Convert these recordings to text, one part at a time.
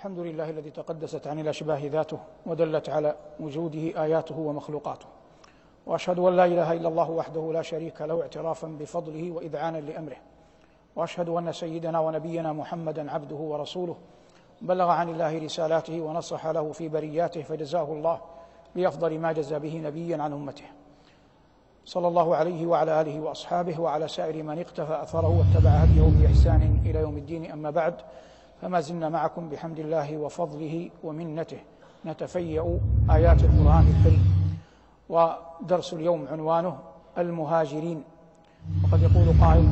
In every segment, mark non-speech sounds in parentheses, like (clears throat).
الحمد لله الذي تقدست عن الأشباه ذاته ودلت على وجوده آياته ومخلوقاته. وأشهد أن لا إله إلا الله وحده لا شريك له اعترافا بفضله وإذعانا لأمره. وأشهد أن سيدنا ونبينا محمدا عبده ورسوله بلغ عن الله رسالاته ونصح له في برياته فجزاه الله بأفضل ما جزى به نبيا عن أمته. صلى الله عليه وعلى آله وأصحابه وعلى سائر من اقتفى أثره واتبع هديه بإحسان إلى يوم الدين. أما بعد فما زلنا معكم بحمد الله وفضله ومنته. نتفيأ آيات القرآن الكريم ودرس اليوم عنوانه المهاجرين. وقد يقول قائل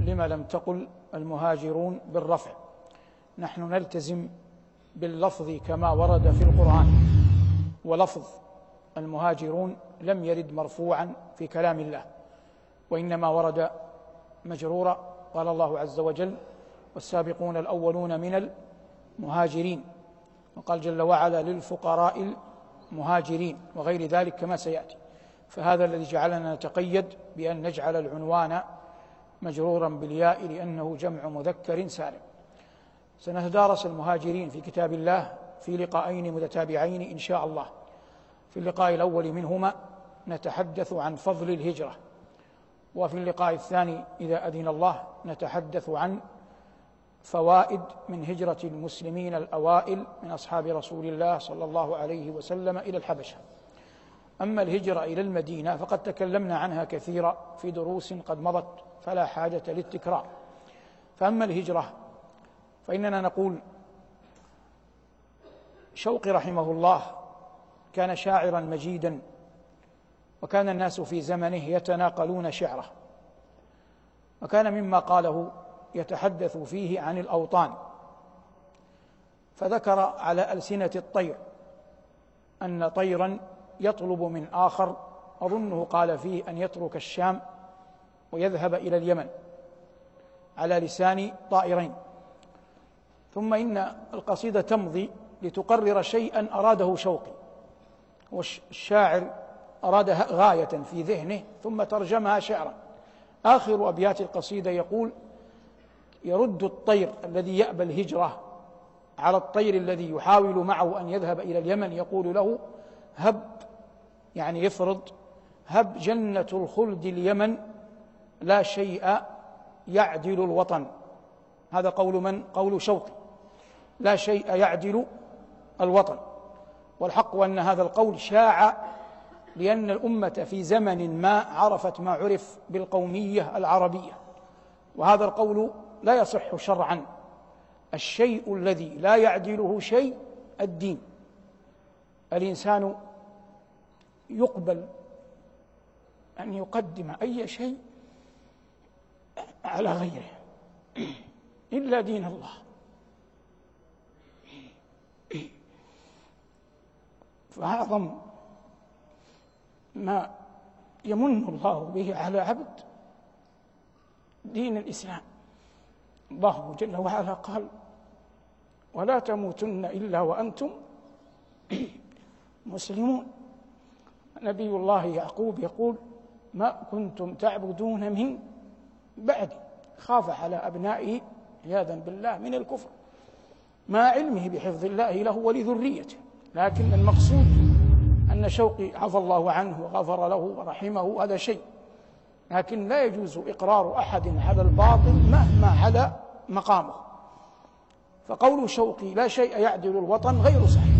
لما لم تقل المهاجرون بالرفع؟ نحن نلتزم باللفظ كما ورد في القرآن ولفظ المهاجرون لم يرد مرفوعا في كلام الله وإنما ورد مجرورا. قال الله عز وجل والسابقون الأولون من المهاجرين. وقال جل وعلا للفقراء المهاجرين وغير ذلك كما سيأتي. فهذا الذي جعلنا نتقيد بأن نجعل العنوان مجرورا بالياء لأنه جمع مذكر سالم. سنتدارس المهاجرين في كتاب الله في لقاءين متتابعين إن شاء الله. في اللقاء الأول منهما نتحدث عن فضل الهجرة. وفي اللقاء الثاني إذا أذن الله نتحدث عن فوائد من هجرة المسلمين الأوائل من أصحاب رسول الله صلى الله عليه وسلم إلى الحبشة. أما الهجرة إلى المدينة فقد تكلمنا عنها كثيرا في دروس قد مضت فلا حاجة للتكرار. فأما الهجرة فإننا نقول شوقي رحمه الله كان شاعرا مجيدا وكان الناس في زمنه يتناقلون شعره. وكان مما قاله يتحدث فيه عن الأوطان. فذكر على ألسنة الطير أن طيرا يطلب من آخر أظنه قال فيه أن يترك الشام ويذهب إلى اليمن على لسان طائرين. ثم إن القصيدة تمضي لتقرر شيئا أراده شوقي. والشاعر أراد غاية في ذهنه ثم ترجمها شعرا. آخر أبيات القصيدة يقول يرد الطير الذي يأبى الهجرة على الطير الذي يحاول معه أن يذهب إلى اليمن يقول له هب يعني يفرض هب جنة الخلد اليمن لا شيء يعدل الوطن. هذا قول من؟ قول شوقي. لا شيء يعدل الوطن. والحق أن هذا القول شاع لأن الأمة في زمن ما عرفت ما عرف بالقومية العربية. وهذا القول لا يصح شرعا. الشيء الذي لا يعدله شيء الدين. الإنسان يقبل أن يقدم أي شيء على غيره. إلا دين الله. فأعظم ما يمن الله به على عبد دين الإسلام. الله جل وعلا قال ولا تموتن إلا وأنتم (clears throat) مسلمون. نبي الله يعقوب يقول ما كنتم تعبدون من بعد. خاف على أبنائه عياذا بالله من الكفر. مع علمه بحفظ الله له ولذريته. لكن المقصود أن شوقي عفى الله عنه وغفر له ورحمه هذا شيء. لكن لا يجوز إقرار أحد على الباطل مهما على مقامه. فقول شوقي لا شيء يعدل الوطن غير صحيح.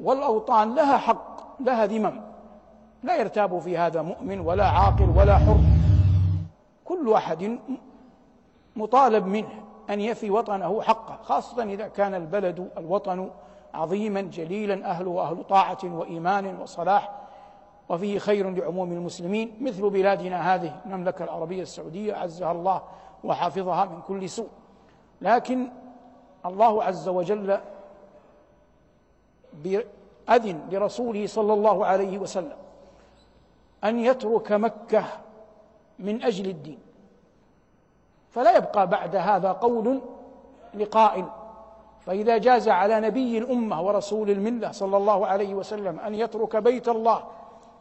والأوطان لها حق لها ذمم. لا يرتاب في هذا مؤمن ولا عاقل ولا حر. كل أحد مطالب منه أن يفي وطنه حقه خاصة إذا كان البلد الوطن عظيما جليلا أهله أهل طاعة وإيمان وصلاح. وفيه خير لعموم المسلمين مثل بلادنا هذه المملكة العربية السعودية عزها الله وحافظها من كل سوء. لكن الله عز وجل أذن لرسوله صلى الله عليه وسلم أن يترك مكة من أجل الدين. فلا يبقى بعد هذا قول لقائل. فإذا جاز على نبي الأمة ورسول الملة صلى الله عليه وسلم أن يترك بيت الله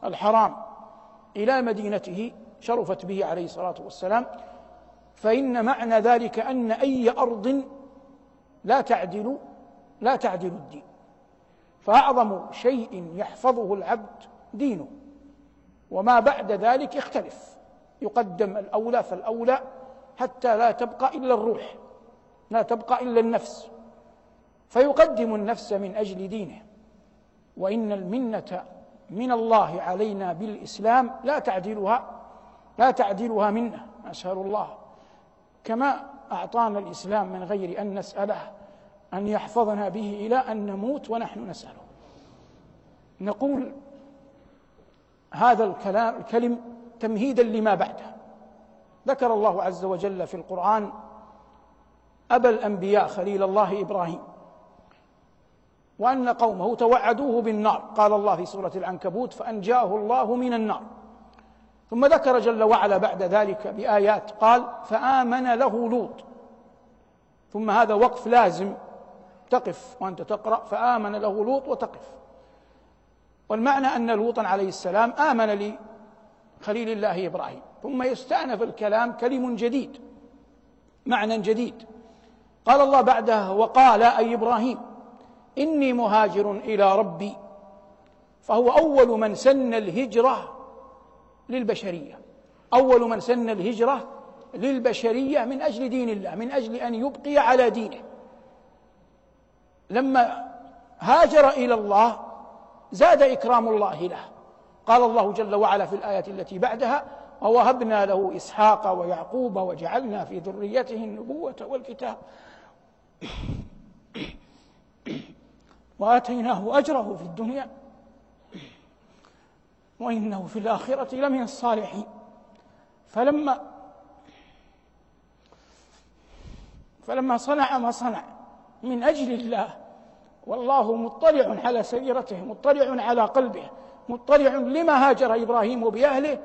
الحرام إلى مدينته شرفت به عليه الصلاة والسلام. فإن معنى ذلك أن أي أرض لا تعدل لا تعدل الدين. فأعظم شيء يحفظه العبد دينه وما بعد ذلك يختلف يقدم الأولى فالأولى حتى لا تبقى إلا الروح لا تبقى إلا النفس. فيقدم النفس من أجل دينه. وإن المنة من الله علينا بالإسلام لا تعدلها لا تعدلها منه أسأل الله. كما أعطانا الإسلام من غير أن نسأله أن يحفظنا به إلى أن نموت ونحن نسأله. نقول هذا الكلام الكلم تمهيدا لما بعده. ذكر الله عز وجل في القرآن أبا الأنبياء خليل الله إبراهيم. وأن قومه توعدوه بالنار. قال الله في سورة العنكبوت فأنجاه الله من النار. ثم ذكر جل وعلا بعد ذلك بآيات. قال فآمن له لوط. ثم هذا وقف لازم. تقف وأنت تقرأ فآمن له لوط وتقف. والمعنى أن لوطا عليه السلام آمن لخليل الله إبراهيم. ثم يستأنف الكلام كلم جديد معنى جديد. قال الله بعدها وقال أي إبراهيم. إني مهاجر إلى ربي. فهو أول من سن الهجرة للبشرية. أول من سن الهجرة للبشرية من أجل دين الله من أجل أن يبقي على دينه. لما هاجر إلى الله زاد إكرام الله له. قال الله جل وعلا في الآية التي بعدها ووهبنا له إسحاق ويعقوب وجعلنا في ذريته النبوة والكتاب. وآتيناه أجره في الدنيا وإنه في الآخرة لمن الصالحين. فلما فلما صنع ما صنع من أجل الله والله مطلع على سريرته مطلع على قلبه مطلع لما هاجر إبراهيم بأهله.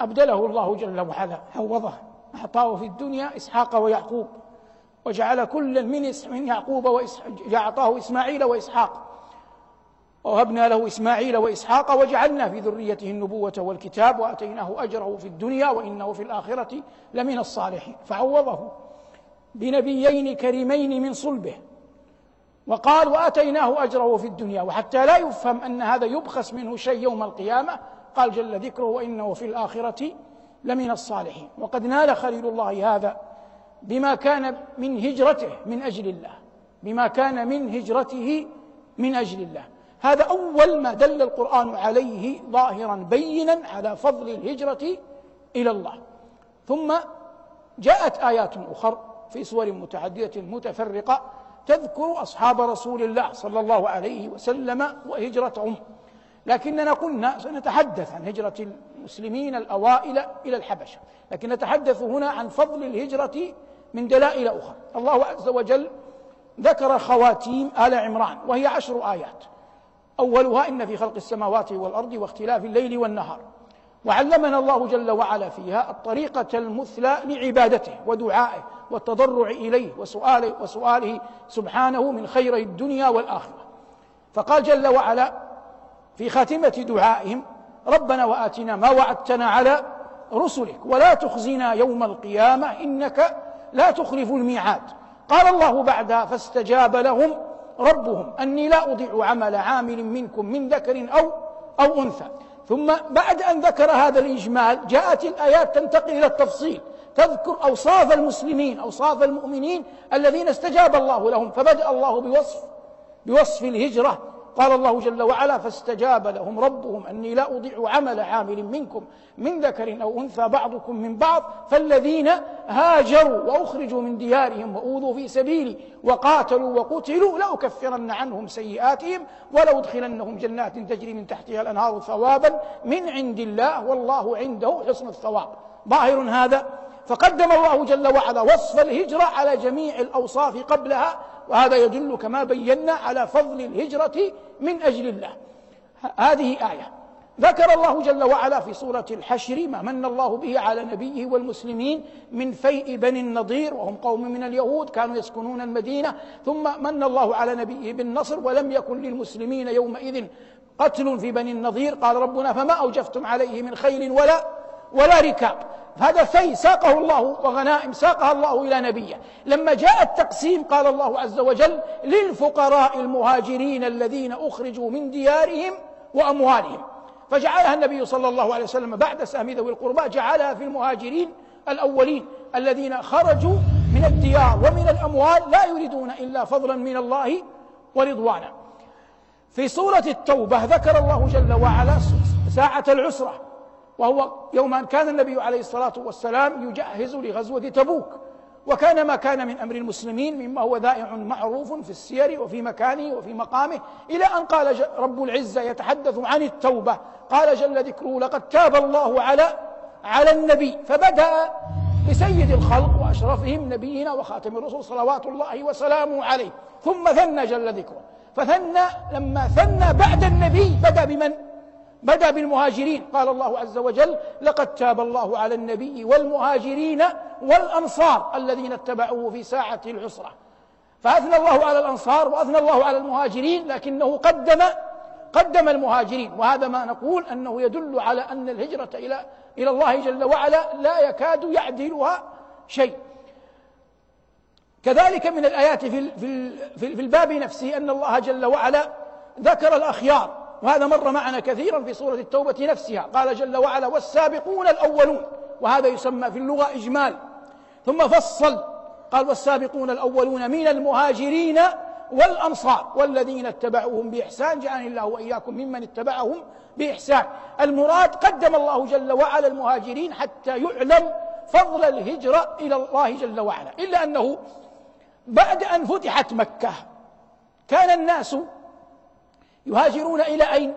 أبدله الله جل وعلا عوضه أعطاه في الدنيا إسحاق ويعقوب. وجعل كل من من يعقوب وأعطاه إسماعيل وإسحاق. ووهبنا له إسماعيل وإسحاق وجعلنا في ذريته النبوة والكتاب وآتيناه أجره في الدنيا وإنه في الآخرة لمن الصالحين. فعوضه بنبيين كريمين من صلبه. وقال وآتيناه أجره في الدنيا. وحتى لا يفهم أن هذا يبخس منه شيء يوم القيامة قال جل ذكره وإنه في الآخرة لمن الصالحين. وقد نال خليل الله هذا بما كان من هجرته من أجل الله. بما كان من هجرته من أجل الله. هذا أول ما دل القرآن عليه ظاهرا بينا على فضل الهجرة إلى الله. ثم جاءت آيات أخر في سور متعدده متفرقة تذكر أصحاب رسول الله صلى الله عليه وسلم وهجرتهم. لكننا قلنا سنتحدث عن هجرة المسلمين الأوائل إلى الحبشة لكن نتحدث هنا عن فضل الهجرة من دلائل أخرى. الله عز وجل ذكر خواتيم آل عمران وهي عشر آيات. أولها إن في خلق السماوات والأرض واختلاف الليل والنهار. وعلمنا الله جل وعلا فيها الطريقة المثلى لعبادته ودعائه والتضرع إليه وسؤاله وسؤاله سبحانه من خيري الدنيا والآخرة. فقال جل وعلا في خاتمة دعائهم ربنا وآتنا ما وعدتنا على رسلك ولا تخزنا يوم القيامة إنك لا تخلف الميعاد. قال الله بعدها فاستجاب لهم ربهم أني لا أضيع عمل عامل منكم من ذكر أو أو أنثى. ثم بعد أن ذكر هذا الإجمال جاءت الآيات تنتقل إلى التفصيل. تذكر أوصاف المسلمين أوصاف المؤمنين الذين استجاب الله لهم فبدأ الله بوصف بوصف الهجرة قال الله جل وعلا فاستجاب لهم ربهم أني لا أضيع عمل عامل منكم من ذكر أو أنثى بعضكم من بعض فالذين هاجروا وأخرجوا من ديارهم وأوذوا في سبيلي وقاتلوا وقتلوا لأكفرن عنهم سيئاتهم ولادخلنهم جنات تجري من تحتها الأنهار ثوابا من عند الله والله عنده حسن الثواب. ظاهر هذا. فقدم الله جل وعلا وصف الهجرة على جميع الأوصاف قبلها وهذا يدل كما بينا على فضل الهجرة من أجل الله. هذه آية. ذكر الله جل وعلا في سورة الحشر ما من الله به على نبيه والمسلمين من فيء بني النضير وهم قوم من اليهود كانوا يسكنون المدينة. ثم من الله على نبيه بالنصر ولم يكن للمسلمين يومئذ قتل في بني النضير. قال ربنا فما أوجفتم عليه من خيل ولا ولا ركاب. هذا في ساقه الله وغنائم ساقها الله إلى نبيه. لما جاء التقسيم قال الله عز وجل للفقراء المهاجرين الذين أخرجوا من ديارهم وأموالهم. فجعلها النبي صلى الله عليه وسلم بعد سهم ذوي القربى جعلها في المهاجرين الأولين الذين خرجوا من الديار ومن الأموال لا يريدون إلا فضلا من الله ورضوانا. في سورة التوبة ذكر الله جل وعلا ساعة العسرة. وهو يوم أن كان النبي عليه الصلاة والسلام يجهز لغزوة تبوك. وكان ما كان من أمر المسلمين مما هو ذائع معروف في السير وفي مكانه وفي مقامه إلى أن قال رب العزة يتحدث عن التوبة. قال جل ذكره لقد تاب الله على على النبي فبدأ بسيد الخلق وأشرفهم نبينا وخاتم الرسل صلوات الله وسلامه عليه. ثم ثنى جل ذكره. فثنى لما ثنى بعد النبي بدأ بمن؟ بدأ بالمهاجرين. قال الله عز وجل لقد تاب الله على النبي والمهاجرين والأنصار الذين اتبعوه في ساعة العسرة. فأثنى الله على الأنصار وأثنى الله على المهاجرين لكنه قدم قدم المهاجرين. وهذا ما نقول أنه يدل على أن الهجرة إلى إلى الله جل وعلا لا يكاد يعدلها شيء. كذلك من الآيات في في الباب نفسه أن الله جل وعلا ذكر الأخيار. وهذا مر معنا كثيرا في سورة التوبة نفسها. قال جل وعلا والسابقون الأولون وهذا يسمى في اللغة إجمال. ثم فصل قال والسابقون الأولون من المهاجرين والأنصار والذين اتبعوهم بإحسان. جعلني الله وإياكم ممن اتبعهم بإحسان. المراد قدم الله جل وعلا المهاجرين حتى يعلم فضل الهجرة إلى الله جل وعلا. إلا أنه بعد أن فتحت مكة كان الناس يهاجرون إلى أين؟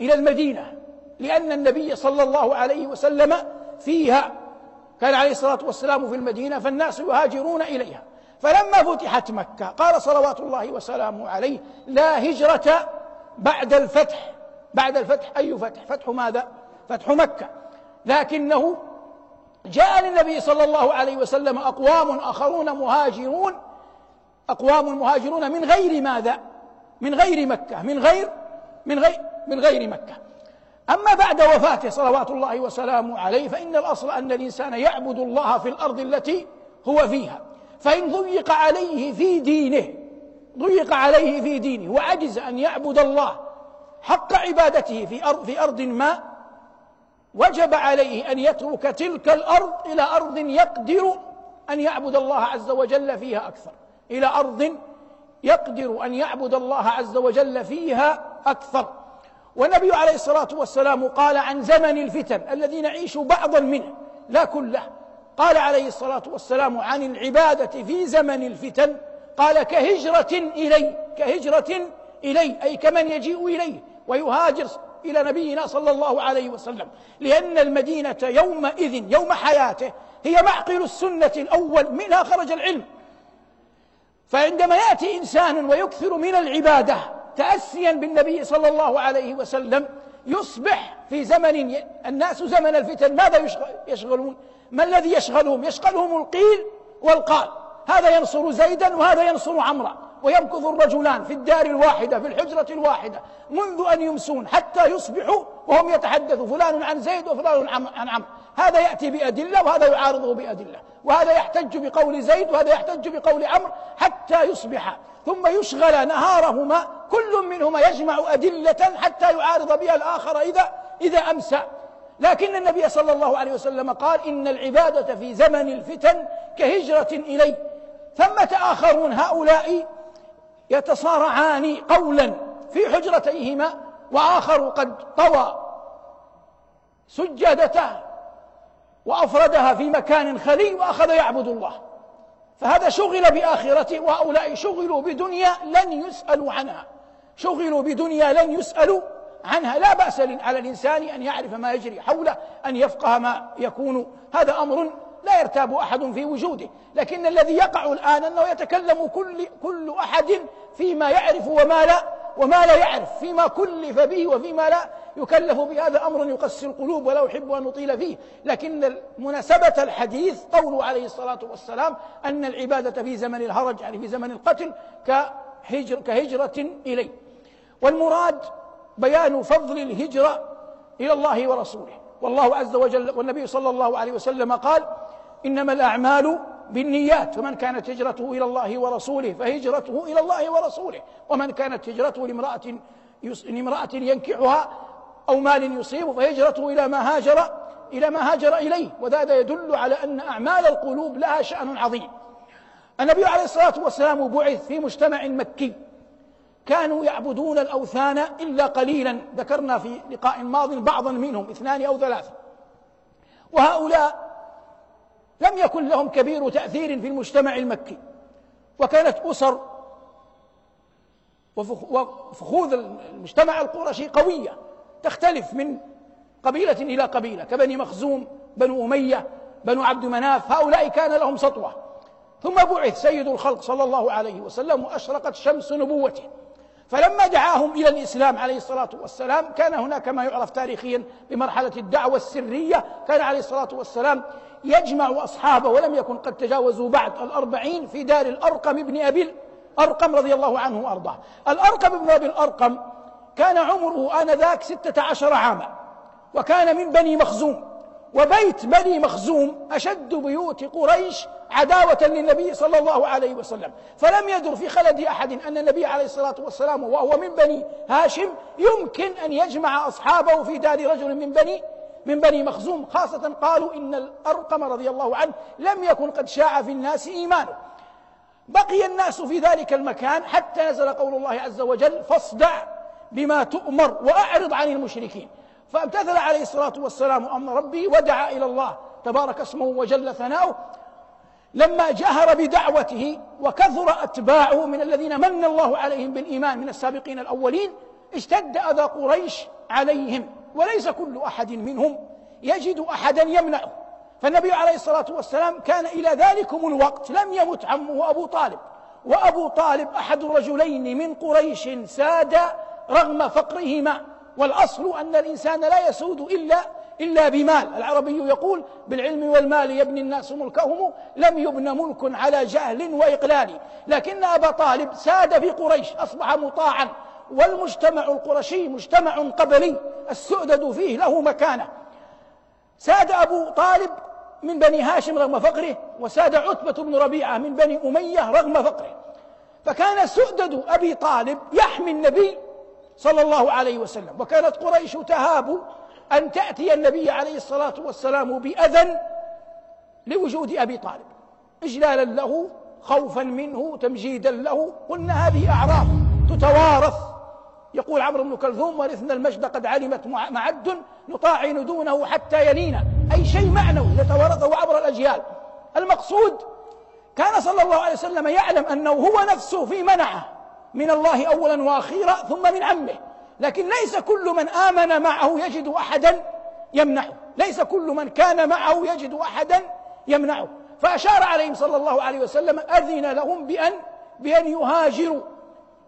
إلى المدينة لأن النبي صلى الله عليه وسلم فيها كان عليه الصلاة والسلام في المدينة فالناس يهاجرون إليها. فلما فتحت مكة قال صلوات الله وسلامه عليه لا هجرة بعد الفتح. بعد الفتح أي فتح؟ فتح ماذا؟ فتح مكة. لكنه جاء للنبي صلى الله عليه وسلم أقوام آخرون مهاجرون أقوام مهاجرون من غير ماذا؟ من غير مكة من غير من غير من غير مكة. أما بعد وفاته صلوات الله وسلامه عليه فإن الأصل أن الإنسان يعبد الله في الأرض التي هو فيها. فإن ضيق عليه في دينه ضيق عليه في دينه وعجز أن يعبد الله حق عبادته في أرض في أرض ما وجب عليه أن يترك تلك الأرض إلى أرض يقدر أن يعبد الله عز وجل فيها أكثر إلى أرض يقدر أن يعبد الله عز وجل فيها أكثر. والنبي عليه الصلاة والسلام قال عن زمن الفتن الذي نعيش بعضا منه لا كله. قال عليه الصلاة والسلام عن العبادة في زمن الفتن قال كهجرة إلي كهجرة إلي أي كمن يجيء إليه ويهاجر إلى نبينا صلى الله عليه وسلم. لأن المدينة يومئذ يوم حياته هي معقل السنة الأول منها خرج العلم. فعندما يأتي إنسان ويكثر من العبادة تأسيا بالنبي صلى الله عليه وسلم يصبح في زمن الناس زمن الفتن ماذا يشغلون؟ ما الذي يشغلهم؟ يشغلهم القيل والقال. هذا ينصر زيدا وهذا ينصر عمرا ويمكث الرجلان في الدار الواحدة في الحجرة الواحدة منذ أن يمسون حتى يصبحوا وهم يتحدثوا فلان عن زيد وفلان عن عمرو. هذا يأتي بأدلة وهذا يعارضه بأدلة. وهذا يحتج بقول زيد وهذا يحتج بقول عمرو حتى يصبح. ثم يشغل نهارهما كل منهما يجمع أدلة حتى يعارض بها الآخر إذا إذا أمسى لكن النبي صلى الله عليه وسلم قال إن العبادة في زمن الفتن كهجرة إلي. ثمة آخرون هؤلاء يتصارعان قولا في حجرتيهما وآخر قد طوى سجادته. وأفردها في مكان خلي وأخذ يعبد الله. فهذا شغل بآخرته وهؤلاء شغلوا بدنيا لن يسألوا عنها. شغلوا بدنيا لن يسألوا عنها. لا بأس على الإنسان أن يعرف ما يجري حوله أن يفقه ما يكون. هذا أمر لا يرتاب أحد في وجوده. لكن الذي يقع الآن أنه يتكلم كل, كل أحد فيما يعرف وما لا وما لا يعرف فيما كلف به وفيما لا يكلف به هذا أمر يقسي القلوب ولا أحب أن نطيل فيه. لكن مناسبة الحديث قوله عليه الصلاة والسلام أن العبادة في زمن الهرج يعني في زمن القتل كهجر كهجرة إليه. والمراد بيان فضل الهجرة إلى الله ورسوله. والله عز وجل والنبي صلى الله عليه وسلم قال إنما الأعمال بالنيات فمن كانت هجرته إلى الله ورسوله فهجرته إلى الله ورسوله ومن كانت هجرته لامرأة لامرأة ينكحها أو مال يصيبه فهجرته إلى ما هاجر إلى ما هاجر إليه وهذا يدل على أن أعمال القلوب لها شأن عظيم. النبي عليه الصلاة والسلام بعث في مجتمع مكي كانوا يعبدون الأوثان إلا قليلا ذكرنا في لقاء ماض بعضا منهم اثنان أو ثلاثة. وهؤلاء لم يكن لهم كبير تأثير في المجتمع المكي. وكانت أسر وفخوذ المجتمع القرشي قوية تختلف من قبيلة إلى قبيلة كبني مخزوم بنو أمية بنو عبد مناف هؤلاء كان لهم سطوة. ثم بعث سيد الخلق صلى الله عليه وسلم وأشرقت شمس نبوته. فلما دعاهم إلى الإسلام عليه الصلاة والسلام كان هناك ما يعرف تاريخيا بمرحلة الدعوة السرية كان عليه الصلاة والسلام يجمع أصحابه ولم يكن قد تجاوزوا بعد الأربعين في دار الأرقم ابن أبي الأرقم رضي الله عنه وأرضاه. الأرقم ابن أبي الأرقم كان عمره آنذاك ستة عشر عاما وكان من بني مخزوم وبيت بني مخزوم أشد بيوت قريش عداوة للنبي صلى الله عليه وسلم. فلم يدر في خلد أحد أن النبي عليه الصلاة والسلام وهو من بني هاشم يمكن أن يجمع أصحابه في دار رجل من بني من بني مخزوم. خاصة قالوا إن الأرقم رضي الله عنه لم يكن قد شاع في الناس إيمانه. بقي الناس في ذلك المكان حتى نزل قول الله عز وجل فاصدع بما تؤمر وأعرض عن المشركين فامتثل عليه الصلاة والسلام أمر ربي ودعا إلى الله تبارك اسمه وجل ثناؤه. لما جهر بدعوته وكثر أتباعه من الذين من الله عليهم بالإيمان من السابقين الأولين اشتد أذى قريش عليهم وليس كل أحد منهم يجد أحدا يمنعه. فالنبي عليه الصلاة والسلام كان إلى ذلكم الوقت لم يمت عمه أبو طالب. وأبو طالب أحد الرجلين من قريش ساد رغم فقرهما والأصل أن الإنسان لا يسود إلا إلا بمال. العربي يقول بالعلم والمال يبني الناس ملكهم لم يبن ملك على جهل وإقلال. لكن أبا طالب ساد في قريش أصبح مطاعا. والمجتمع القرشي مجتمع قبلي السؤدد فيه له مكانة. ساد أبو طالب من بني هاشم رغم فقره وساد عتبة بن ربيعة من بني أمية رغم فقره. فكان سؤدد أبي طالب يحمي النبي صلى الله عليه وسلم. وكانت قريش تهاب أن تأتي النبي عليه الصلاة والسلام بأذى لوجود أبي طالب. إجلالا له خوفا منه تمجيدا له. قلنا هذه أعراض تتوارث. يقول عمرو بن كلثوم ورثنا المجد قد علمت معد نطاعن دونه حتى يلينا. أي شيء معنوي يتوارثه عبر الأجيال. المقصود كان صلى الله عليه وسلم يعلم أنه هو نفسه في منعه. من الله أولا وأخيرا ثم من عمه. لكن ليس كل من آمن معه يجد أحدا يمنعه. ليس كل من كان معه يجد أحدا يمنعه. فأشار عليهم صلى الله عليه وسلم أذن لهم بأن بأن يهاجروا.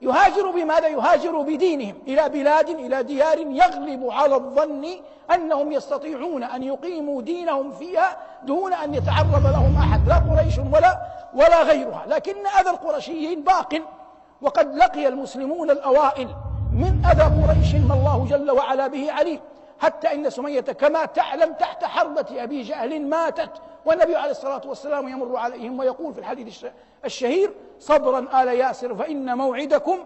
يهاجر بماذا؟ يهاجر بدينهم. إلى بلاد إلى ديار يغلب على الظن أنهم يستطيعون أن يقيموا دينهم فيها دون أن يتعرض لهم أحد. لا قريش ولا ولا غيرها. لكن أذى القرشيين باق. وقد لقي المسلمون الأوائل من أذى قريش ما الله جل وعلا به عليم. حتى إن سمية كما تعلم تحت حربة أبي جهل ماتت. والنبي عليه الصلاة والسلام يمر عليهم ويقول في الحديث الشهير صبرا آل ياسر فإن موعدكم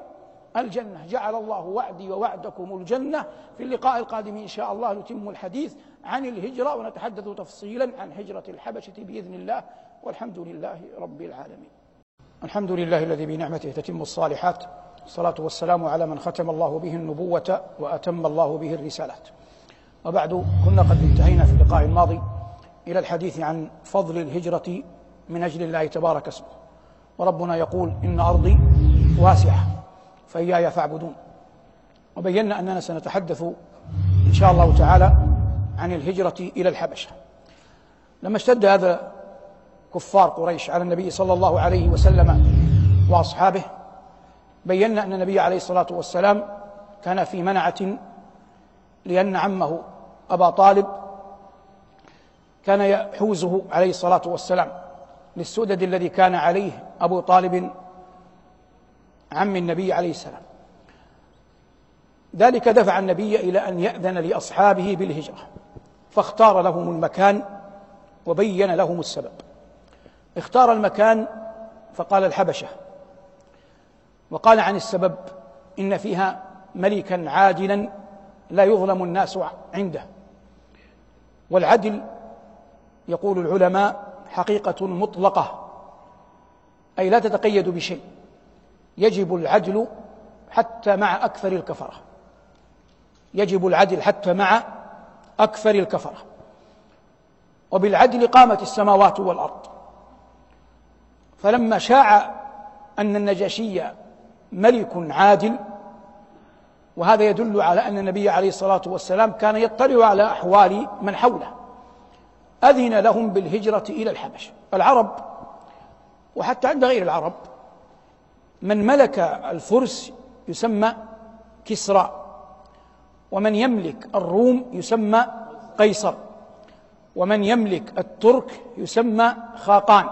الجنة. جعل الله وعدي ووعدكم الجنة. في اللقاء القادم إن شاء الله نتم الحديث عن الهجرة ونتحدث تفصيلا عن هجرة الحبشة بإذن الله. والحمد لله رب العالمين. الحمد لله الذي بنعمته تتم الصالحات. الصلاة والسلام على من ختم الله به النبوة وأتم الله به الرسالات. وبعد كنا قد انتهينا في اللقاء الماضي إلى الحديث عن فضل الهجرة من أجل الله تبارك اسمه. وربنا يقول إن أرضي واسعة فإياي فاعبدون. وبينا أننا سنتحدث إن شاء الله تعالى عن الهجرة إلى الحبشة. لما اشتد هذا كفار قريش على النبي صلى الله عليه وسلم وأصحابه بينا أن النبي عليه الصلاة والسلام كان في منعة لأن عمه أبا طالب كان يحوزه عليه الصلاة والسلام للسدد الذي كان عليه أبو طالب عم النبي عليه السلام. ذلك دفع النبي إلى أن يأذن لأصحابه بالهجرة فاختار لهم المكان وبين لهم السبب. اختار المكان فقال الحبشة وقال عن السبب إن فيها ملكا عادلا لا يظلم الناس عنده. والعدل يقول العلماء حقيقة مطلقة أي لا تتقيد بشيء. يجب العدل حتى مع أكثر الكفرة. يجب العدل حتى مع أكثر الكفرة. وبالعدل قامت السماوات والأرض. فلما شاع أن النجاشي ملك عادل وهذا يدل على أن النبي عليه الصلاة والسلام كان يطلع على أحوال من حوله أذن لهم بالهجرة إلى الحبشه العرب وحتى عند غير العرب من ملك الفرس يسمى كسرى ومن يملك الروم يسمى قيصر ومن يملك الترك يسمى خاقان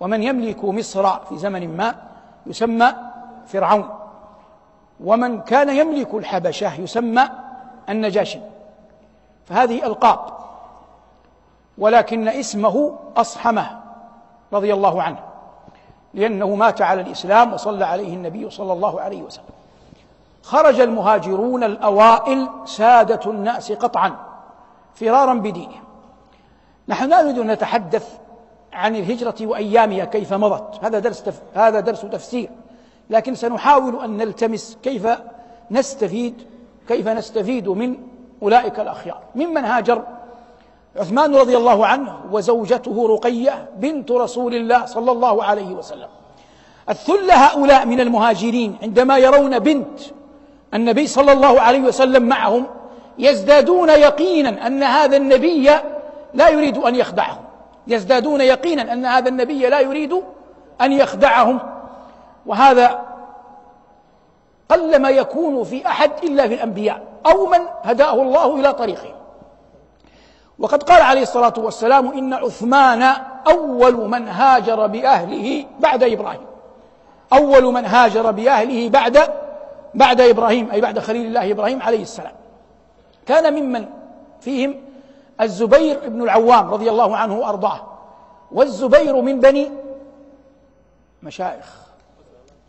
ومن يملك مصر في زمن ما يسمى فرعون. ومن كان يملك الحبشة يسمى النجاشي. فهذه ألقاب. ولكن اسمه أصحمة رضي الله عنه. لأنه مات على الإسلام وصلى عليه النبي صلى الله عليه وسلم. خرج المهاجرون الأوائل سادة الناس قطعا فرارا بدينهم نحن لا نريد أن نتحدث عن الهجرة وأيامها كيف مضت. هذا درس تف... هذا درس تفسير. لكن سنحاول أن نلتمس كيف نستفيد كيف نستفيد من أولئك الأخيار. ممن هاجر عثمان رضي الله عنه وزوجته رقية بنت رسول الله صلى الله عليه وسلم. الثل هؤلاء من المهاجرين عندما يرون بنت النبي صلى الله عليه وسلم معهم يزدادون يقينا أن هذا النبي لا يريد أن يخدعهم. يزدادون يقينا أن هذا النبي لا يريد أن يخدعهم. وهذا قلما يكون في أحد إلا في الأنبياء أو من هداه الله إلى طريقه. وقد قال عليه الصلاة والسلام إن عثمان أول من هاجر بأهله بعد إبراهيم. أول من هاجر بأهله بعد بعد إبراهيم أي بعد خليل الله إبراهيم عليه السلام. كان ممن فيهم الزبير بن العوام رضي الله عنه وأرضاه. والزبير من بني مشايخ.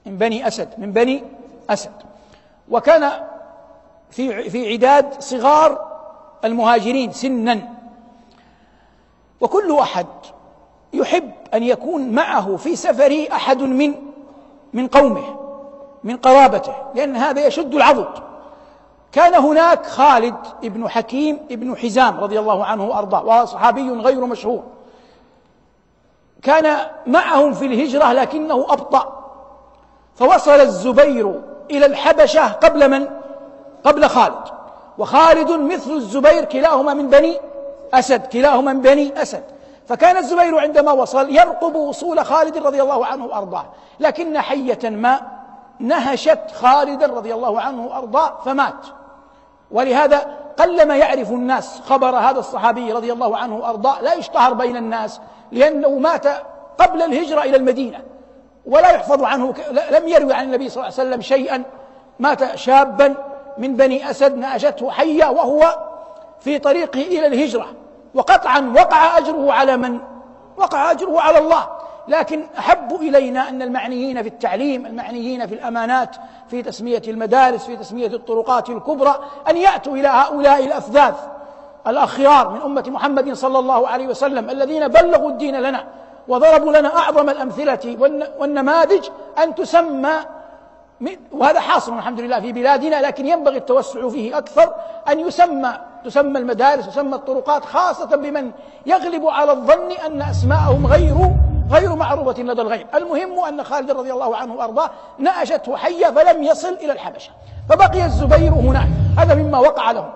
من بني أسد من بني أسد. وكان في في عداد صغار المهاجرين سنا. وكل احد يحب أن يكون معه في سفره أحد من من قومه من قرابته لأن هذا يشد العضد. كان هناك خالد بن حكيم بن حزام رضي الله عنه وأرضاه وهو صحابي غير مشهور. كان معهم في الهجرة لكنه أبطأ. فوصل الزبير إلى الحبشة قبل من؟ قبل خالد. وخالد مثل الزبير كلاهما من بني أسد كلاهما من بني أسد. فكان الزبير عندما وصل يرقب وصول خالد رضي الله عنه وأرضاه. لكن حية ما نهشت خالدا رضي الله عنه وأرضاه فمات. ولهذا قلما يعرف الناس خبر هذا الصحابي رضي الله عنه وأرضاه لا يشتهر بين الناس لأنه مات قبل الهجرة إلى المدينة. ولا يحفظ عنه لم يروي عن النبي صلى الله عليه وسلم شيئا. مات شابا من بني أسد ناجته حية وهو في طريقه إلى الهجرة. وقطعا وقع أجره على من؟ وقع أجره على الله. لكن أحب إلينا أن المعنيين في التعليم المعنيين في الأمانات في تسمية المدارس في تسمية الطرقات الكبرى أن يأتوا إلى هؤلاء الأفذاذ الأخيار من أمة محمد صلى الله عليه وسلم الذين بلغوا الدين لنا. وضربوا لنا أعظم الأمثلة والنماذج أن تسمى وهذا حاصل الحمد لله في بلادنا لكن ينبغي التوسع فيه أكثر أن يسمى تسمى المدارس تسمى الطرقات خاصة بمن يغلب على الظن أن أسماءهم غير غير معروفة لدى الغير المهم أن خالد رضي الله عنه وأرضاه نأشته حية فلم يصل إلى الحبشة فبقي الزبير هناك. هذا مما وقع له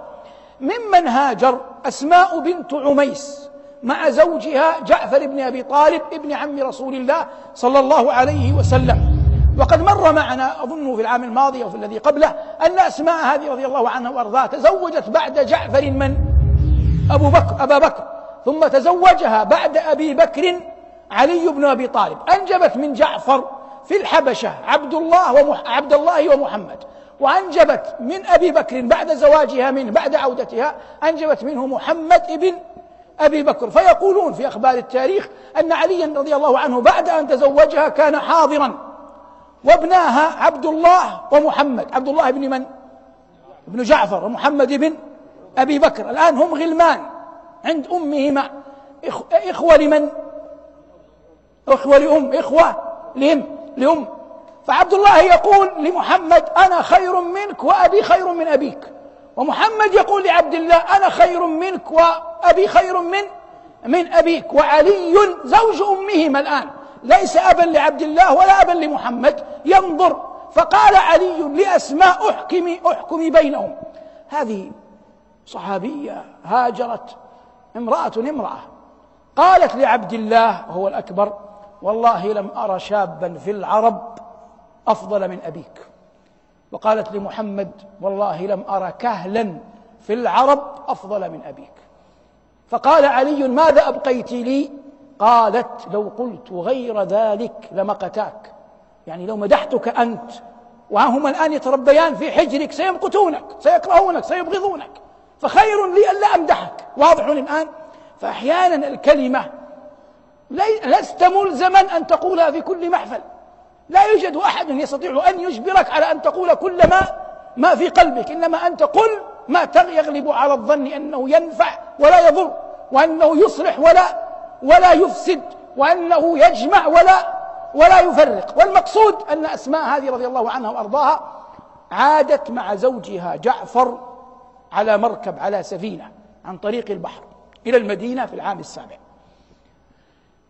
ممن هاجر أسماء بنت عميس. مع زوجها جعفر بن أبي طالب ابن عم رسول الله صلى الله عليه وسلم. وقد مر معنا أظنه في العام الماضي أو في الذي قبله أن أسماء هذه رضي الله عنها وأرضاها تزوجت بعد جعفر من أبو بكر أبا بكر. ثم تزوجها بعد أبي بكر علي بن أبي طالب. أنجبت من جعفر في الحبشة عبد الله ومح... عبد الله ومحمد. وأنجبت من أبي بكر بعد زواجها منه بعد عودتها أنجبت منه محمد ابن أبي بكر فيقولون في أخبار التاريخ أن عليا رضي الله عنه بعد أن تزوجها كان حاضرا. وابناها عبد الله ومحمد. عبد الله بن من؟ ابن جعفر ومحمد بن أبي بكر. الآن هم غلمان عند أمهما. إخوة لمن؟ إخوة لأم. إخوة لهم. لأم. فعبد الله يقول لمحمد أنا خير منك وأبي خير من أبيك. ومحمد يقول لعبد الله أنا خير منك وأبي خير من من أبيك وعلي زوج أمهما الآن. ليس أبا لعبد الله ولا أبا لمحمد. ينظر. فقال علي لأسماء أحكمي أحكمي بينهم. هذه صحابية هاجرت امرأة امرأة. قالت لعبد الله وهو الأكبر والله لم أرى شابا في العرب أفضل من أبيك. وقالت لمحمد والله لم أرى كهلا في العرب أفضل من أبيك. فقال علي ماذا أبقيت لي؟ قالت لو قلت غير ذلك لمقتاك. يعني لو مدحتك أنت وهم الآن يتربيان في حجرك سيمقتونك سيكرهونك سيبغضونك فخير لي ألا أمدحك. واضح الآن؟ فأحيانا الكلمة لست ملزما أن تقولها في كل محفل. لا يوجد أحد يستطيع أن يجبرك على أن تقول كل ما ما في قلبك. إنما أنت قل ما يغلب على الظن أنه ينفع ولا يضر وأنه يصلح ولا ولا يفسد وأنه يجمع ولا ولا يفرق. والمقصود أن أسماء هذه رضي الله عنها وأرضاها عادت مع زوجها جعفر على مركب على سفينة عن طريق البحر إلى المدينة في العام السابع.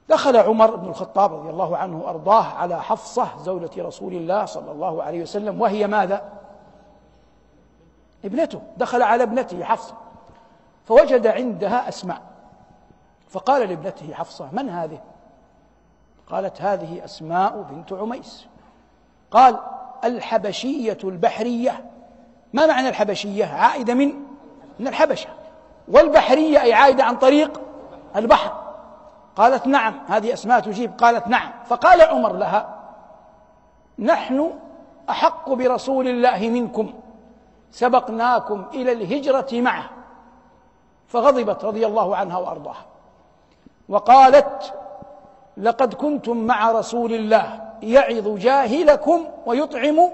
دخل عمر بن الخطاب رضي الله عنه وأرضاه على حفصة زوجة رسول الله صلى الله عليه وسلم وهي ماذا؟ ابنته دخل على ابنته حفصة فوجد عندها أسماء فقال لابنته حفصة من هذه؟ قالت هذه أسماء بنت عميس قال الحبشية البحرية ما معنى الحبشية؟ عائدة من من الحبشة والبحرية أي عائدة عن طريق البحر قالت نعم هذه أسماء تجيب. قالت نعم. فقال عمر لها نحن أحق برسول الله منكم. سبقناكم إلى الهجرة معه. فغضبت رضي الله عنها وأرضاها. وقالت لقد كنتم مع رسول الله يعظ جاهلكم ويطعم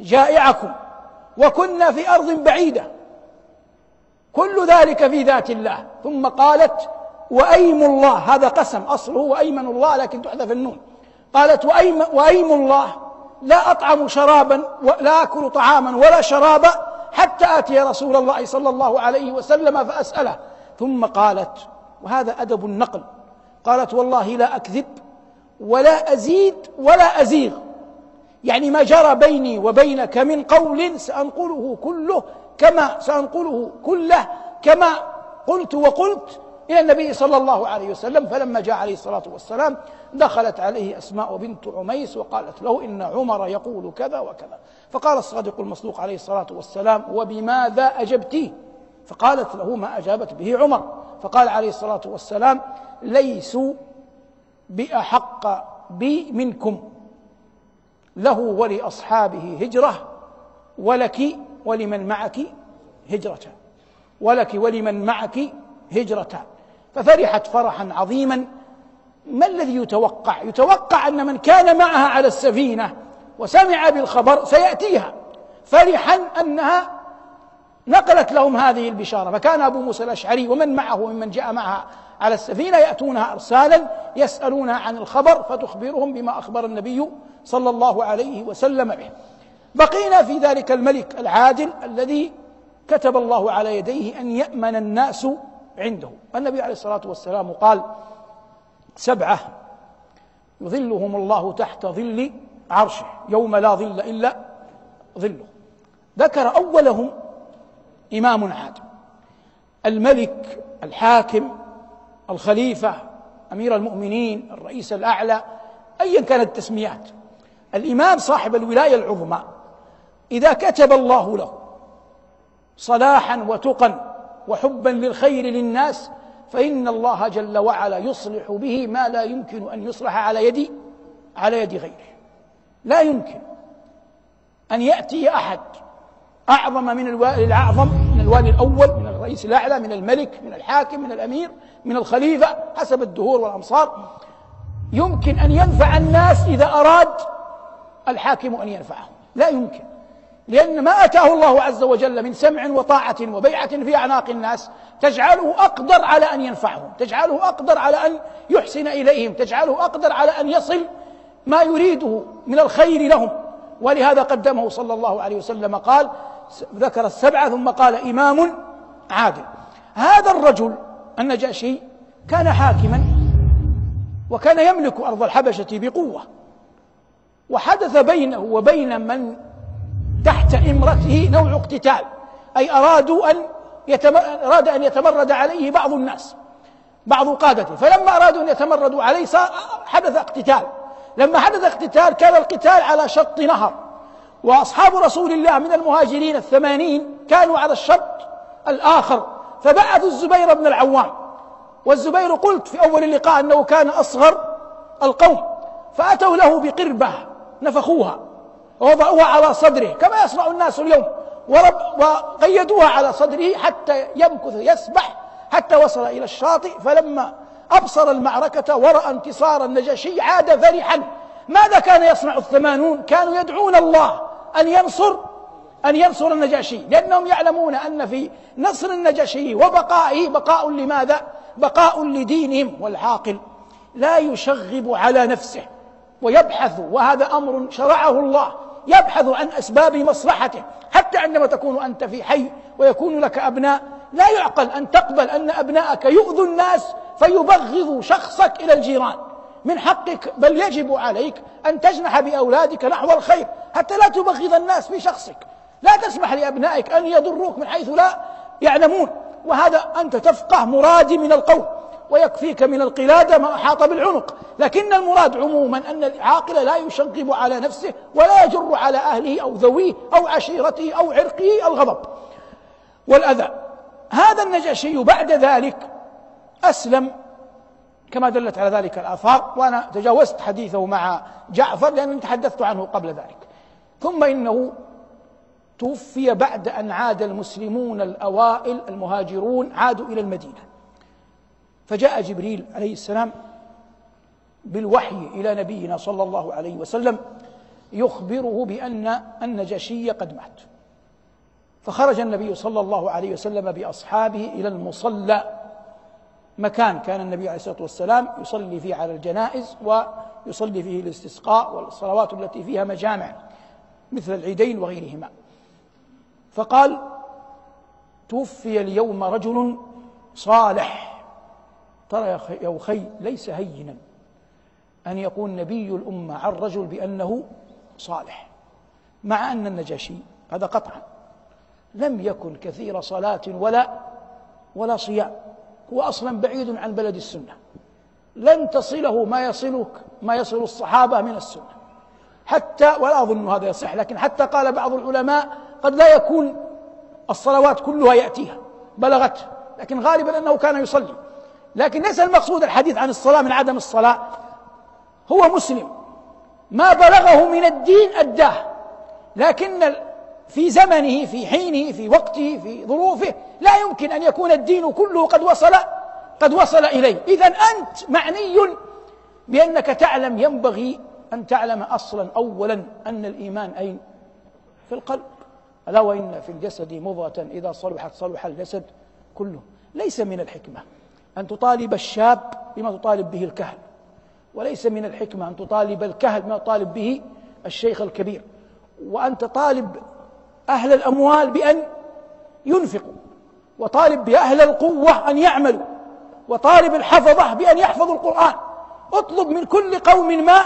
جائعكم. وكنا في أرض بعيدة. كل ذلك في ذات الله. ثم قالت وأيم الله. هذا قسم أصله وأيمن الله لكن تحذف النون. قالت وأيم, وأيم الله. لا أطعم شرابا ولا أكل طعاما ولا شرابا حتى آتي رسول الله صلى الله عليه وسلم فأسأله. ثم قالت وهذا أدب النقل. قالت والله لا أكذب ولا أزيد ولا أزيغ. يعني ما جرى بيني وبينك من قول سأنقله كله كما سأنقله كله كما قلت وقلت إلى النبي صلى الله عليه وسلم فلما جاء عليه الصلاة والسلام دخلت عليه أسماء بنت عميس وقالت له إن عمر يقول كذا وكذا. فقال الصادق المصدوق عليه الصلاة والسلام وبماذا أجبتيه فقالت له ما أجابت به عمر. فقال عليه الصلاة والسلام ليسوا بأحق بي منكم له ولأصحابه هجرة ولك ولمن معك هجرة ولك ولمن معك هجرتان ففرحت فرحا عظيما. ما الذي يتوقع؟ يتوقع أن من كان معها على السفينة وسمع بالخبر سيأتيها. فرحا أنها نقلت لهم هذه البشارة. فكان أبو موسى الأشعري ومن معه ممن جاء معها على السفينة يأتونها إرسالا يسألونها عن الخبر فتخبرهم بما أخبر النبي صلى الله عليه وسلم به. بقينا في ذلك الملك العادل الذي كتب الله على يديه أن يأمن الناس عنده. النبي عليه الصلاة والسلام قال سبعة يظلهم الله تحت ظل عرشه يوم لا ظل إلا ظله. ذكر أولهم إمام عادل الملك الحاكم الخليفة أمير المؤمنين الرئيس الأعلى أيا كانت التسميات. الإمام صاحب الولاية العظمى إذا كتب الله له صلاحا وتقا وحبا للخير للناس فإن الله جل وعلا يصلح به ما لا يمكن أن يصلح على يد على يد غيره. لا يمكن أن يأتي أحد أعظم من الوالي الأعظم من الوالي الأول من الرئيس الأعلى من الملك من الحاكم من الأمير من الخليفة حسب الدهور والأمصار. يمكن أن ينفع الناس إذا أراد الحاكم أن ينفعهم. لا يمكن. لأن ما أتاه الله عز وجل من سمع وطاعة وبيعة في أعناق الناس تجعله أقدر على أن ينفعهم تجعله أقدر على أن يحسن إليهم تجعله أقدر على أن يصل ما يريده من الخير لهم. ولهذا قدمه صلى الله عليه وسلم قال ذكر السبعة ثم قال إمام عادل. هذا الرجل النجاشي كان حاكما وكان يملك أرض الحبشة بقوة وحدث بينه وبين من إمرته نوع اقتتال أي أرادوا أن. أراد أن يتمرد عليه بعض الناس بعض قادته. فلما أرادوا أن يتمردوا عليه صار حدث اقتتال. لما حدث اقتتال كان القتال على شط نهر. وأصحاب رسول الله من المهاجرين الثمانين كانوا على الشط الآخر. فبعثوا الزبير بن العوام. والزبير قلت في أول اللقاء أنه كان أصغر القوم فأتوا له بقربة نفخوها. ووضعوها على صدره كما يصنع الناس اليوم. وقيدوها على صدره حتى يمكث يسبح حتى وصل إلى الشاطئ. فلما أبصر المعركة ورأى انتصار النجاشي عاد فرحا. ماذا كان يصنع الثمانون؟ كانوا يدعون الله أن ينصر أن ينصر النجاشي لأنهم يعلمون أن في نصر النجاشي وبقائه بقاء لماذا؟ بقاء لدينهم والعاقل لا يشغب على نفسه ويبحث. وهذا أمر شرعه الله. يبحث عن أسباب مصلحته حتى عندما تكون أنت في حي ويكون لك أبناء لا يعقل أن تقبل أن أبناءك يؤذوا الناس فيبغضوا شخصك إلى الجيران. من حقك بل يجب عليك أن تجنح بأولادك نحو الخير حتى لا تبغض الناس في شخصك. لا تسمح لأبنائك أن يضروك من حيث لا يعلمون. وهذا أنت تفقه مرادي من القول. ويكفيك من القلادة ما أحاط بالعنق. لكن المراد عموما أن العاقل لا يشغب على نفسه ولا يجر على أهله أو ذويه أو عشيرته أو عرقه الغضب والأذى. هذا النجاشي بعد ذلك أسلم كما دلت على ذلك الآثار وأنا تجاوزت حديثه مع جعفر لأنني تحدثت عنه قبل ذلك. ثم إنه توفي بعد أن عاد المسلمون الأوائل المهاجرون عادوا إلى المدينة. فجاء جبريل عليه السلام بالوحي إلى نبينا صلى الله عليه وسلم يخبره بأن النجاشي قد مات. فخرج النبي صلى الله عليه وسلم بأصحابه إلى المصلى مكان كان النبي عليه الصلاة والسلام يصلي فيه على الجنائز ويصلي فيه الاستسقاء والصلوات التي فيها مجامع مثل العيدين وغيرهما. فقال توفي اليوم رجل صالح. ترى يا أخي ليس هينا أن يقول نبي الأمة عن رجل بأنه صالح مع أن النجاشي هذا قطعا لم يكن كثير صلاة ولا ولا صيام هو أصلا بعيد عن بلد السنة. لن تصله ما يصلك ما يصل الصحابة من السنة. حتى ولا أظن هذا يصح لكن حتى قال بعض العلماء قد لا يكون الصلوات كلها يأتيها بلغته لكن غالبا أنه كان يصلي. لكن ليس المقصود الحديث عن الصلاة من عدم الصلاة. هو مسلم. ما بلغه من الدين أداه. لكن في زمنه في حينه في وقته في ظروفه لا يمكن أن يكون الدين كله قد وصل قد وصل إليه. إذا أنت معني بأنك تعلم ينبغي أن تعلم أصلا أولا أن الإيمان أين؟ في القلب. ألا وإن في الجسد مضغة إذا صلحت صلح الجسد كله. ليس من الحكمة. أن تطالب الشاب بما تطالب به الكهل. وليس من الحكمة أن تطالب الكهل بما يطالب به الشيخ الكبير. وأن تطالب أهل الأموال بأن ينفقوا. وطالب بأهل القوة أن يعملوا. وطالب الحفظة بأن يحفظوا القرآن. اطلب من كل قوم ما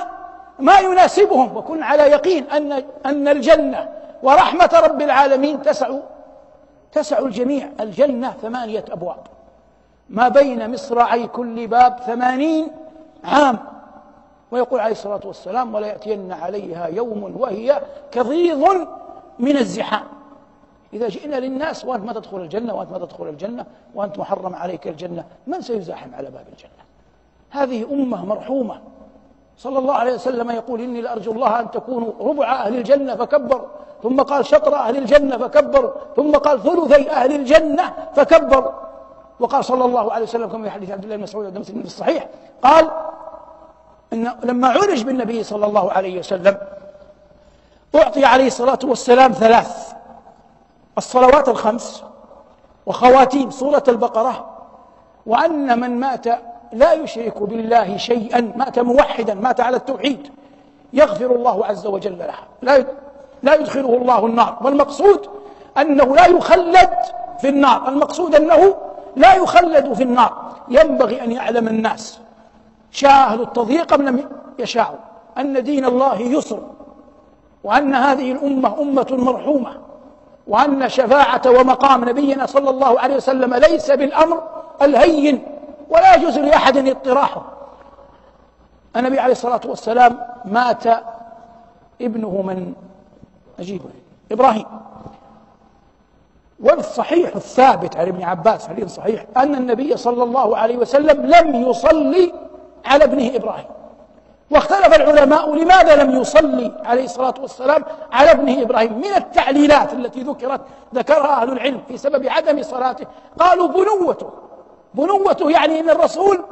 ما يناسبهم. وكن على يقين أن أن الجنة ورحمة رب العالمين تسع تسع الجميع. الجنة ثمانية أبواب. ما بين مصراعي كل باب ثمانين عام. ويقول عليه الصلاة والسلام ولا يأتين عليها يوم وهي كضيض من الزحام. إذا جئنا للناس وأنت ما تدخل الجنة وأنت ما تدخل الجنة وأنت محرم عليك الجنة من سيزاحم على باب الجنة؟ هذه أمة مرحومة. صلى الله عليه وسلم يقول إني لأرجو الله أن تكونوا ربع أهل الجنة فكبر ثم قال شطر أهل الجنة فكبروا ثم قال ثلثي أهل الجنة فكبروا. وقال صلى الله عليه وسلم كما في حديث عبد الله بن مسعود عند مسلم الصحيح قال إن لما عرج بالنبي صلى الله عليه وسلم أعطي عليه الصلاة والسلام ثلاث الصلوات الخمس وخواتيم سورة البقرة وأن من مات لا يشرك بالله شيئا مات موحدا مات على التوحيد يغفر الله عز وجل له لا لا يدخله الله النار والمقصود أنه لا يخلد في النار المقصود أنه لا يخلد في النار. ينبغي أن يعلم الناس. شاهدوا التضييق أم لم يشاءوا أن دين الله يسر وأن هذه الأمة أمة مرحومة وأن شفاعة ومقام نبينا صلى الله عليه وسلم ليس بالأمر الهين ولا يجوز لأحد اطراحه. النبي عليه الصلاة والسلام مات ابنه من أجيبه إبراهيم. والصحيح الثابت عن ابن عباس حديث صحيح أن النبي صلى الله عليه وسلم لم يصلي على ابنه إبراهيم. واختلف العلماء لماذا لم يصلي عليه الصلاة والسلام على ابنه إبراهيم. من التعليلات التي ذكرت ذكرها أهل العلم في سبب عدم صلاته. قالوا بنوته بنوته يعني إن الرسول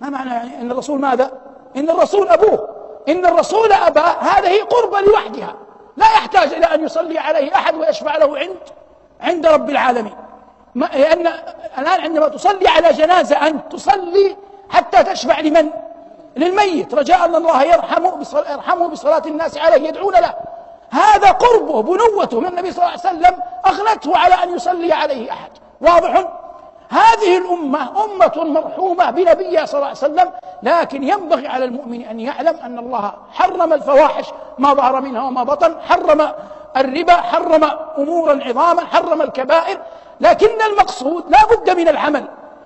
ما معنى يعني إن الرسول ماذا؟ إن الرسول أبوه إن الرسول أباه هذه قربة لوحدها. لا يحتاج إلى أن يصلي عليه أحد ويشفع له عند عند رب العالمين. لأن الآن عندما تصلي على جنازة انت تصلي حتى تشفع لمن؟ للميت. رجاء أن الله يرحمه يرحمه بصلاة الناس عليه يدعون له. هذا قربه بنوته من النبي صلى الله عليه وسلم أغنته على أن يصلي عليه أحد. واضح؟ هذه الأمة أمة مرحومة بنبيها صلى الله عليه وسلم لكن ينبغي على المؤمن أن يعلم أن الله حرم الفواحش ما ظهر منها وما بطن حرم الربا حرم أمورا عظاما حرم الكبائر لكن المقصود لا بد من العمل.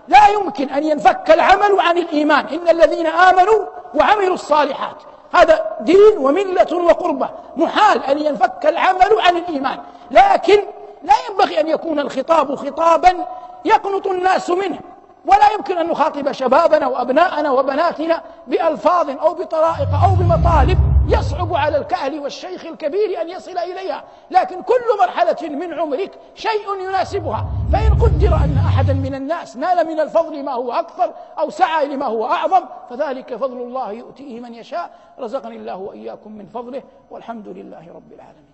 لا يمكن أن ينفك العمل عن الإيمان. إن الذين آمنوا وعملوا الصالحات هذا دين وملة وقربة. محال أن ينفك العمل عن الإيمان. لكن لا ينبغي أن يكون الخطاب خطابا يقنط الناس منه. ولا يمكن أن نخاطب شبابنا وأبناءنا وبناتنا بألفاظ أو بطرائق أو بمطالب يصعب على الكهل والشيخ الكبير أن يصل إليها. لكن كل مرحلة من عمرك شيء يناسبها. فإن قدر أن أحدا من الناس نال من الفضل ما هو أكثر أو سعى لما هو أعظم فذلك فضل الله يؤتيه من يشاء. رزقني الله وإياكم من فضله والحمد لله رب العالمين.